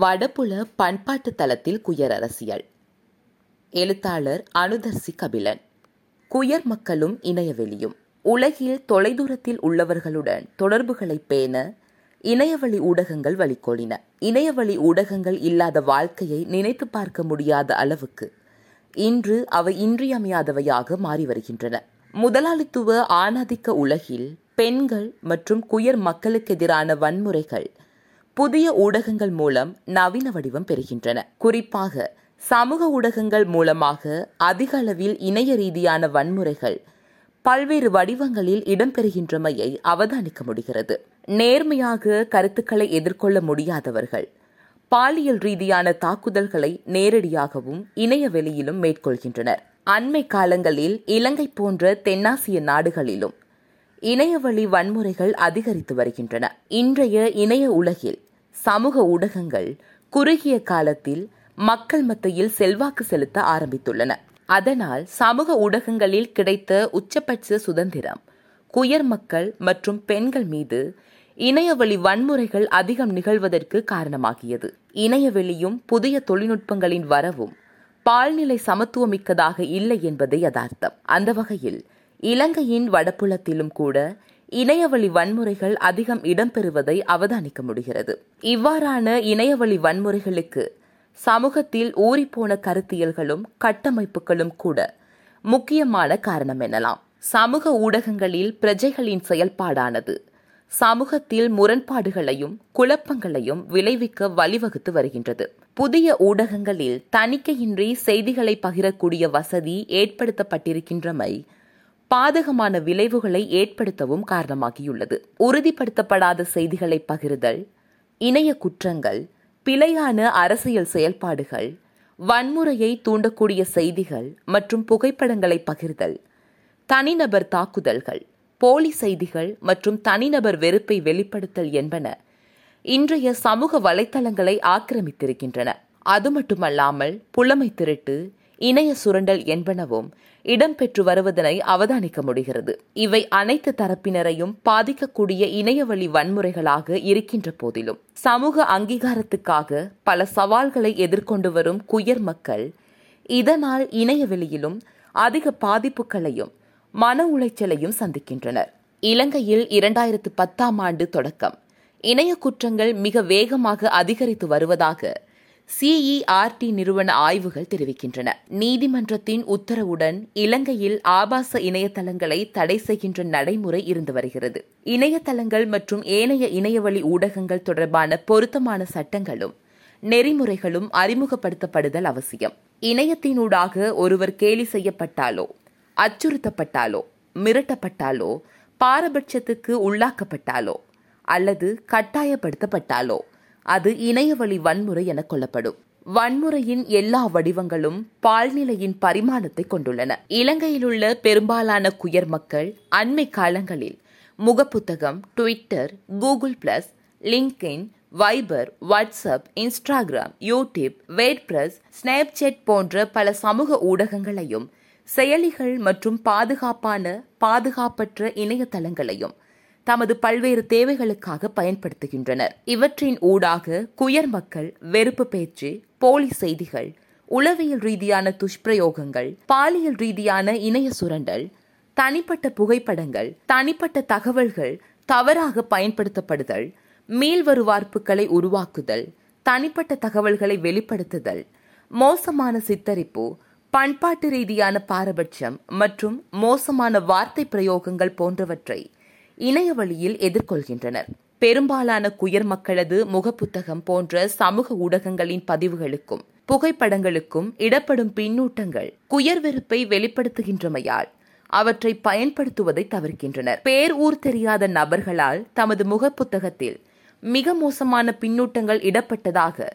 வடபுல பண்பாட்டு தளத்தில் குயர் அரசியல். எழுத்தாளர் அனுதர்சி கபிலன். குயர் மக்களும் இணையவெளியும் உலகில் தொலைதூரத்தில் உள்ளவர்களுடன் தொடர்புகளை பேண இணையவழி ஊடகங்கள் வழிகோலின இணையவழி ஊடகங்கள் இல்லாத வாழ்க்கையை நினைத்து பார்க்க முடியாத அளவுக்கு இன்று அவை இன்றியமையாதவையாக மாறி வருகின்றன. முதலாளித்துவ ஆணாதிக்க உலகில் பெண்கள் மற்றும் குயர் மக்களுக்கு எதிரான வன்முறைகள் புதிய ஊடகங்கள் மூலம் நவீன வடிவம் பெறுகின்றன. குறிப்பாக சமூக ஊடகங்கள் மூலமாக அதிக அளவில் இணைய ரீதியான வன்முறைகள் பல்வேறு வடிவங்களில் இடம்பெறுகின்றமையை அவதானிக்க முடிகிறது. நேர்மையாக கருத்துக்களை எதிர்கொள்ள முடியாதவர்கள் பாலியல் ரீதியான தாக்குதல்களை நேரடியாகவும் இணைய வெளியிலும் மேற்கொள்கின்றனர். அண்மை காலங்களில் இலங்கை போன்ற தென்னாசிய நாடுகளிலும் இணையவழி வன்முறைகள் அதிகரித்து வருகின்றன. இன்றைய இணைய உலகில் சமூக ஊடகங்கள் குறுகிய காலத்தில் மக்கள் மத்தியில் செல்வாக்கு செலுத்த ஆரம்பித்துள்ளன. அதனால் சமூக ஊடகங்களில் கிடைத்த உச்சபட்ச சுதந்திரம் குயர் மக்கள் மற்றும் பெண்கள் மீது இணையவழி வன்முறைகள் அதிகம் நிகழ்வதற்கு காரணமாகியது. இணையவெளியும் புதிய தொழில்நுட்பங்களின் வரவும் பால்நிலை சமத்துவமிக்கதாக இல்லை என்பதே யதார்த்தம். அந்த வகையில் இலங்கையின் வடபுலத்திலும் கூட இணையவழி வன்முறைகள் அதிகம் இடம்பெறுவதை அவதானிக்க முடிகிறது. இவ்வாறான இணையவழி வன்முறைகளுக்கு சமூகத்தில் ஊறிப்போன கருத்தியல்களும் கட்டமைப்புகளும் கூட முக்கியமான காரணம் எனலாம். சமூக ஊடகங்களில் பிரஜைகளின் செயல்பாடானது சமூகத்தில் முரண்பாடுகளையும் குழப்பங்களையும் விளைவிக்க வழிவகுத்து வருகின்றது. புதிய ஊடகங்களில் தணிக்கையின்றி செய்திகளை பகிரக்கூடிய வசதி ஏற்படுத்தப்பட்டிருக்கின்றமை பாதகமான விளைவுகளை ஏற்படுத்தவும் காரணமாகியுள்ளது. உறுதிப்படுத்தப்படாத செய்திகளை பகிர்தல் இணைய குற்றங்கள் பிழையான அரசியல் செயல்பாடுகள் வன்முறையை தூண்டக்கூடிய செய்திகள் மற்றும் புகைப்படங்களை பகிர்தல் தனிநபர் தாக்குதல்கள் போலி செய்திகள் மற்றும் தனிநபர் வெறுப்பை வெளிப்படுத்தல் என்பன இன்றைய சமூக வலைத்தளங்களை ஆக்கிரமித்திருக்கின்றன. அது மட்டுமல்லாமல் புலமை திருட்டு இணைய சுரண்டல் என்பனவும் இடம்பெற்று வருவதனை அவதானிக்க முடிகிறது. இவை அனைத்து தரப்பினரையும் பாதிக்கக்கூடிய இணையவழி வன்முறைகளாக இருக்கின்ற போதிலும் சமூக அங்கீகாரத்துக்காக பல சவால்களை எதிர்கொண்டு வரும் குயர் மக்கள் இதனால் இணையவெளியிலும் அதிக பாதிப்புகளையும் மன உளைச்சலையும் சந்திக்கின்றனர். இலங்கையில் இரண்டாயிரத்து பத்தாம் ஆண்டு தொடக்கம். இணைய குற்றங்கள் மிக வேகமாக அதிகரித்து வருவதாக சிஇஆர்டி நிறுவன ஆய்வுகள் தெரிவிக்கின்றன. நீதிமன்றத்தின் உத்தரவுடன் இலங்கையில் ஆபாச இணையதளங்களை தடை செய்கின்ற நடைமுறை இருந்து வருகிறது. இணையதளங்கள் மற்றும் ஏனைய இணையவழி ஊடகங்கள் தொடர்பான பொருத்தமான சட்டங்களும் நெறிமுறைகளும் அறிமுகப்படுத்தப்படுதல் அவசியம். இணையத்தினூடாக ஒருவர் கேலி செய்யப்பட்டாலோ அச்சுறுத்தப்பட்டாலோ மிரட்டப்பட்டாலோ பாரபட்சத்துக்கு உள்ளாக்கப்பட்டாலோ அல்லது கட்டாயப்படுத்தப்பட்டாலோ அது இணையவழி வன்முறை என கொள்ளப்படும். வன்முறையின் எல்லா வடிவங்களும் பால்நிலையின் பரிமாணத்தை கொண்டுள்ளன. இலங்கையில் உள்ள பெரும்பாலான குயர் மக்கள் அண்மை காலங்களில் முகப்புத்தகம் Twitter Google plus LinkedIn Viber WhatsApp Instagram YouTube WordPress Snapchat போன்ற பல சமூக ஊடகங்களையும் செயலிகள் மற்றும் பாதுகாப்பான பாதுகாப்பற்ற இணையதளங்களையும் தமது பல்வேறு தேவைகளுக்காக பயன்படுத்துகின்றனர். இவற்றின் ஊடாக குயர் மக்கள் வெறுப்பு பேச்சு போலி செய்திகள் உளவியல் ரீதியான துஷ்பிரயோகங்கள் பாலியல் ரீதியான இணைய சுரண்டல் தனிப்பட்ட புகைப்படங்கள் தனிப்பட்ட தகவல்கள் தவறாக பயன்படுத்தப்படுதல் மீள்வருவார்ப்புகளை உருவாக்குதல் தனிப்பட்ட தகவல்களை வெளிப்படுத்துதல் மோசமான சித்தரிப்பு பண்பாட்டு ரீதியான பாரபட்சம் மற்றும் மோசமான வார்த்தை பிரயோகங்கள் போன்றவற்றை இணைய வழியில் எதிர்கொள்கின்றனர். பெரும்பாலான குயர் மக்களது முகப்புத்தகம் போன்ற சமூக ஊடகங்களின் பதிவுகளுக்கும் புகைப்படங்களுக்கும் இடப்படும் பின்னூட்டங்கள் குயர் வெறுப்பை வெளிப்படுத்துகின்றமையால் அவற்றை பயன்படுத்துவதை தவிர்க்கின்றனர். பேர் ஊர் தெரியாத நபர்களால் தமது முகப்புத்தகத்தில் மிக மோசமான பின்னூட்டங்கள் இடப்பட்டதாக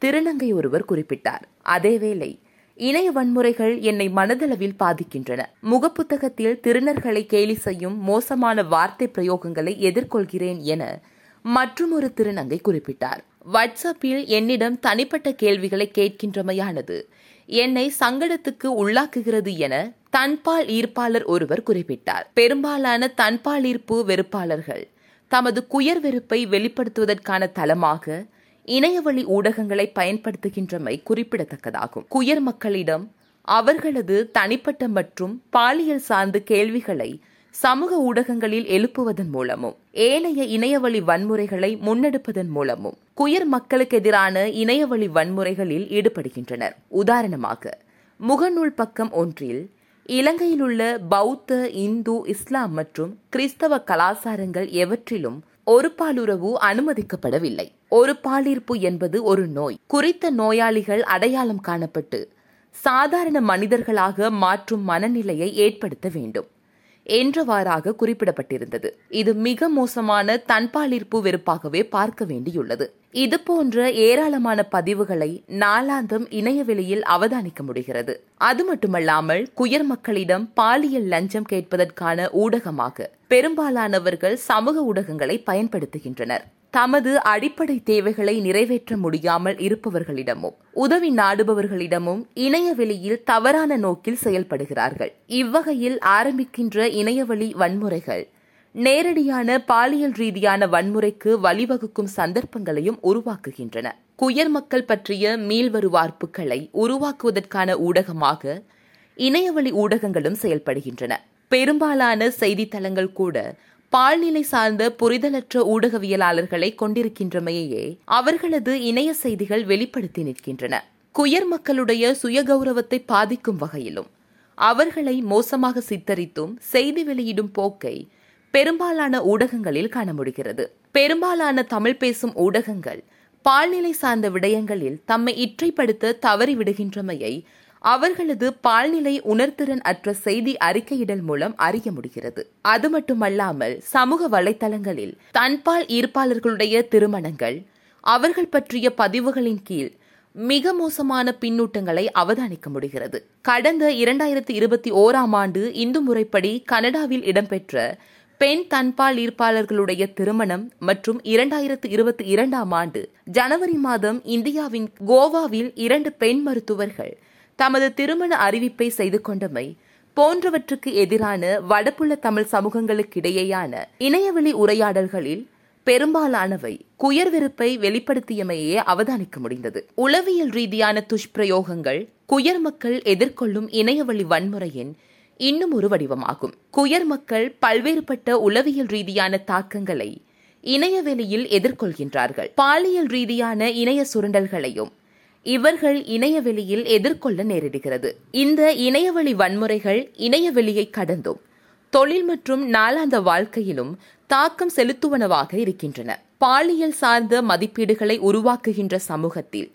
திருநங்கை ஒருவர் குறிப்பிட்டார். அதேவேளை இணைய வன்முறைகள் என்னை மனதளவில் பாதிக்கின்றன. முகப்புத்தகத்தில் திருநர்களை கேலி செய்யும் மோசமான வார்த்தை பிரயோகங்களை எதிர்கொள்கிறேன் என மற்றுமொரு திருநங்கை குறிப்பிட்டார். வாட்ஸ்அப்பில் என்னிடம் தனிப்பட்ட கேள்விகளை கேட்கின்றமையானது. என்னை சங்கடத்துக்கு உள்ளாக்குகிறது என தன்பால் ஈர்ப்பாளர் ஒருவர் குறிப்பிட்டார். பெரும்பாலான தன்பால் ஈர்ப்பு வெறுப்பாளர்கள் தமது குயர் வெறுப்பை வெளிப்படுத்துவதற்கான தளமாக இணையவழி ஊடகங்களை பயன்படுத்துகின்றமை குறிப்பிடத்தக்கதாகும். குயர் மக்களிடம் அவர்களது தனிப்பட்ட மற்றும் பாலியல் சார்ந்த கேள்விகளை சமூக ஊடகங்களில் எழுப்புவதன் மூலமும் ஏனைய இணையவழி வன்முறைகளை முன்னெடுப்பதன் மூலமும் குயர் மக்களுக்கு எதிரான இணையவழி வன்முறைகளில் ஈடுபடுகின்றனர். உதாரணமாக முகநூல் பக்கம் ஒன்றில் இலங்கையில் உள்ள பௌத்த இந்து இஸ்லாம் மற்றும் கிறிஸ்தவ கலாச்சாரங்கள் எவற்றிலும் ஒரு பாலுறவு அனுமதிக்கப்படவில்லை. ஒரு பாலிருப்பு என்பது ஒரு நோய். குறித்த நோயாளிகள் அடையாளம் காணப்பட்டு சாதாரண மனிதர்களாக மாற்றும் மனநிலையை ஏற்படுத்த வேண்டும். என்றவாறாக குறிப்பிடப்பட்டிருந்தது. இது மிக மோசமான தன்பாலிருப்பு வெறுப்பாகவே பார்க்க வேண்டியுள்ளது. இதுபோன்ற ஏராளமான பதிவுகளை நாளாந்தம் இணையவெளியில் அவதானிக்க முடிகிறது. அது மட்டுமல்லாமல் குயர் மக்களிடம் பாலியல் லஞ்சம் கேட்பதற்கான ஊடகமாக பெரும்பாலானவர்கள் சமூக ஊடகங்களை பயன்படுத்துகின்றனர். தமது அடிப்படை தேவைகளை நிறைவேற்ற முடியாமல் இருப்பவர்களிடமும் உதவி நாடுபவர்களிடமும் இணையவெளியில் தவறான நோக்கில் செயல்படுகிறார்கள். இவ்வகையில் ஆரம்பிக்கின்ற இணையவழி வன்முறைகள் நேரடியான பாலியல் ரீதியான வன்முறைக்கு வழிவகுக்கும் சந்தர்ப்பங்களையும் உருவாக்குகின்றன. குயர் மக்கள் பற்றிய மீள்வருவார்ப்புகளை உருவாக்குவதற்கான ஊடகமாக இணையவழி ஊடகங்களும் செயல்படுகின்றன. பெரும்பாலான செய்தித்தளங்கள் கூட பால்நிலை சார்ந்த புரிதலற்ற ஊடகவியலாளர்களை கொண்டிருக்கின்றமையே அவர்களது இணைய செய்திகள் வெளிப்படுத்தி நிற்கின்றன. குயர் மக்களுடைய சுயகௌரவத்தை பாதிக்கும் வகையிலும் அவர்களை மோசமாக சித்தரித்தும் செய்தி வெளியிடும் போக்கை பெரும்பாலான ஊடகங்களில் காண முடிகிறது பெரும்பாலான தமிழ் பேசும் ஊடகங்கள் பால்நிலை சார்ந்த விடயங்களில் தம்மை இற்றைப்படுத்த தவறிவிடுகின்றமையை அவர்களது பால்நிலை உணர்திறன் அற்ற செய்தி அறிக்கையிடல் மூலம் அறிய முடிகிறது. அது மட்டுமல்லாமல் சமூக வலைதளங்களில் தன்பால் ஈர்ப்பாளர்களுடைய திருமணங்கள் அவர்கள் பற்றிய பதிவுகளின் கீழ் மிக மோசமான பின்னூட்டங்களை அவதானிக்க முடிகிறது. கடந்த இரண்டாயிரத்தி இருபத்தி ஓராம் ஆண்டு இந்து முறைப்படி கனடாவில் இடம்பெற்ற பெண் தன்பால் ஈர்ப்பாளர்களுடைய திருமணம் மற்றும் இரண்டாயிரத்து இருபத்தி இரண்டாம் ஆண்டு ஜனவரி மாதம் இந்தியாவின் கோவாவில் இரண்டு பெண் மருத்துவர்கள் தமது திருமண அறிவிப்பை செய்து கொண்டமை போன்றவற்றுக்கு எதிரான வடப்புல தமிழ் சமூகங்களுக்கிடையேயான இணையவெளி உரையாடல்களில் பெரும்பாலானவை குயர் வெறுப்பை வெளிப்படுத்தியமையே அவதானிக்க முடிந்தது. உளவியல் ரீதியான துஷ்பிரயோகங்கள் குயர் மக்கள் எதிர்கொள்ளும் இணையவழி வன்முறையின் இன்னும் ஒரு வடிவமாகும். குயர் மக்கள் பல்வேறுபட்ட உளவியல் ரீதியான தாக்கங்களை இணையவெளியில் எதிர்கொள்கின்றார்கள். பாலியல் ரீதியான இணைய சுரண்டல்களையும் இவர்கள் இணையவெளியில் எதிர்கொள்ள நேரிடுகிறது. இந்த இணையவழி வன்முறைகள் இணையவெளியை கடந்தும் தொழில் மற்றும் நாளாந்த வாழ்க்கையிலும் தாக்கம் செலுத்துவனவாக இருக்கின்றன. பாலியல் சார்ந்த மதிப்பீடுகளை உருவாக்குகின்ற சமூகத்தில்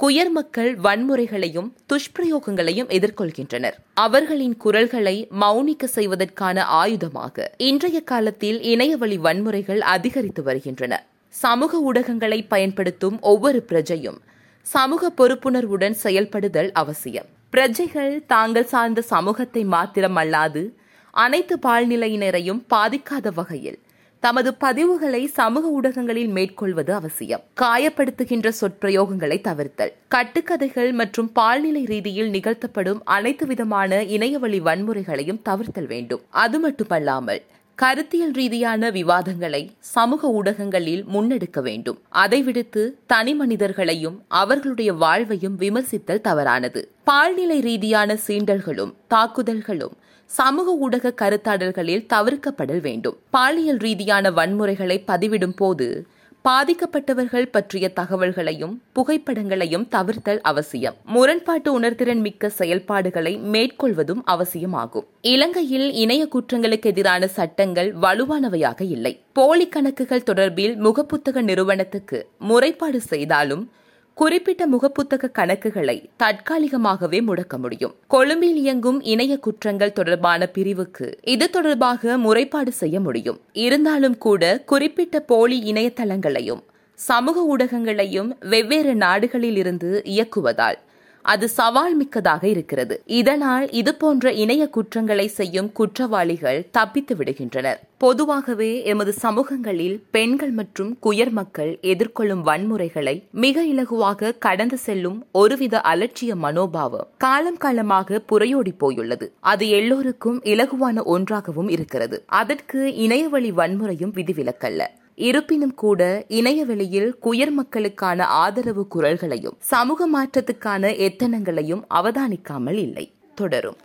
குயர் மக்கள் வன்முறைகளையும் துஷ்பிரயோகங்களையும் எதிர்கொள்கின்றனர். அவர்களின் குரல்களை மௌனிக்க செய்வதற்கான ஆயுதமாக இன்றைய காலத்தில் இணையவழி வன்முறைகள் அதிகரித்து வருகின்றன. சமூக ஊடகங்களை பயன்படுத்தும் ஒவ்வொரு பிரஜையும் சமூக பொறுப்புணர்வுடன் செயல்படுதல் அவசியம். பிரஜைகள் தாங்கள் சார்ந்த சமூகத்தை மாத்திரம் அல்லாது அனைத்து பால்நிலையினரையும் பாதிக்காத வகையில் தமது பதிவுகளை சமூக ஊடகங்களில் மேற்கொள்வது அவசியம். காயப்படுத்துகின்ற சொற்பிரயோகங்களை தவிர்த்தல். கட்டுக்கதைகள் மற்றும் பால்நிலை ரீதியில் நிகழ்த்தப்படும் அனைத்து விதமான இணையவழி வன்முறைகளையும் தவிர்த்தல் வேண்டும். அது மட்டுமல்லாமல் கருத்தியல் ரீதியான விவாதங்களை சமூக ஊடகங்களில் முன்னெடுக்க வேண்டும். அதை விடுத்து தனி மனிதர்களையும் அவர்களுடைய வாழ்வையும் விமர்சித்தல் தவறானது. பால்நிலை ரீதியான சீண்டல்களும் தாக்குதல்களும் சமூக ஊடக கருத்தாடல்களில் தவிர்க்கப்படல் வேண்டும். பாலியல் ரீதியான வன்முறைகளை பதிவிடும் போது பாதிக்கப்பட்டவர்கள் பற்றிய தகவல்களையும் புகைப்படங்களையும் தவிர்த்தல் அவசியம். முரண்பாட்டு உணர்திறன் மிக்க செயல்பாடுகளை மேற்கொள்வதும் அவசியமாகும். இலங்கையில் இணைய குற்றங்களுக்கு எதிரான சட்டங்கள் வலுவானவையாக இல்லை. போலி கணக்குகள் தொடர்பில் முகப்புத்தக நிறுவனத்துக்கு முறைப்பாடு செய்தாலும் குறிப்பிட்ட முகப்புத்தக கணக்குகளை தற்காலிகமாகவே முடக்க முடியும். கொழும்பில் இயங்கும் இணைய குற்றங்கள் தொடர்பான பிரிவுக்கு இது தொடர்பாக முறைப்பாடு செய்ய முடியும். இருந்தாலும் கூட குறிப்பிட்ட போலி இணையதளங்களையும் சமூக ஊடகங்களையும் வெவ்வேறு நாடுகளில் இருந்து இயக்குவதால் அது சவால் மிக்கதாக இருக்கிறது. இதனால் இதுபோன்ற இணைய குற்றங்களை செய்யும் குற்றவாளிகள் தப்பித்து விடுகின்றனர். பொதுவாகவே எமது சமூகங்களில் பெண்கள் மற்றும் குயர் மக்கள் எதிர்கொள்ளும் வன்முறைகளை மிக இலகுவாக கடந்து செல்லும் ஒருவித அலட்சிய மனோபாவம் காலம் காலமாக புறையோடி போயுள்ளது. அது எல்லோருக்கும் இலகுவான ஒன்றாகவும் இருக்கிறது. அதற்கு இணையவழி வன்முறையும் விதிவிலக்கல்ல. இருப்பினும் கூட இணையவெளியில் குயர் மக்களுக்கான ஆதரவு குரல்களையும் சமூக மாற்றத்துக்கான எத்தனங்களையும் அவதானிக்காமல் இல்லை. தொடரும்.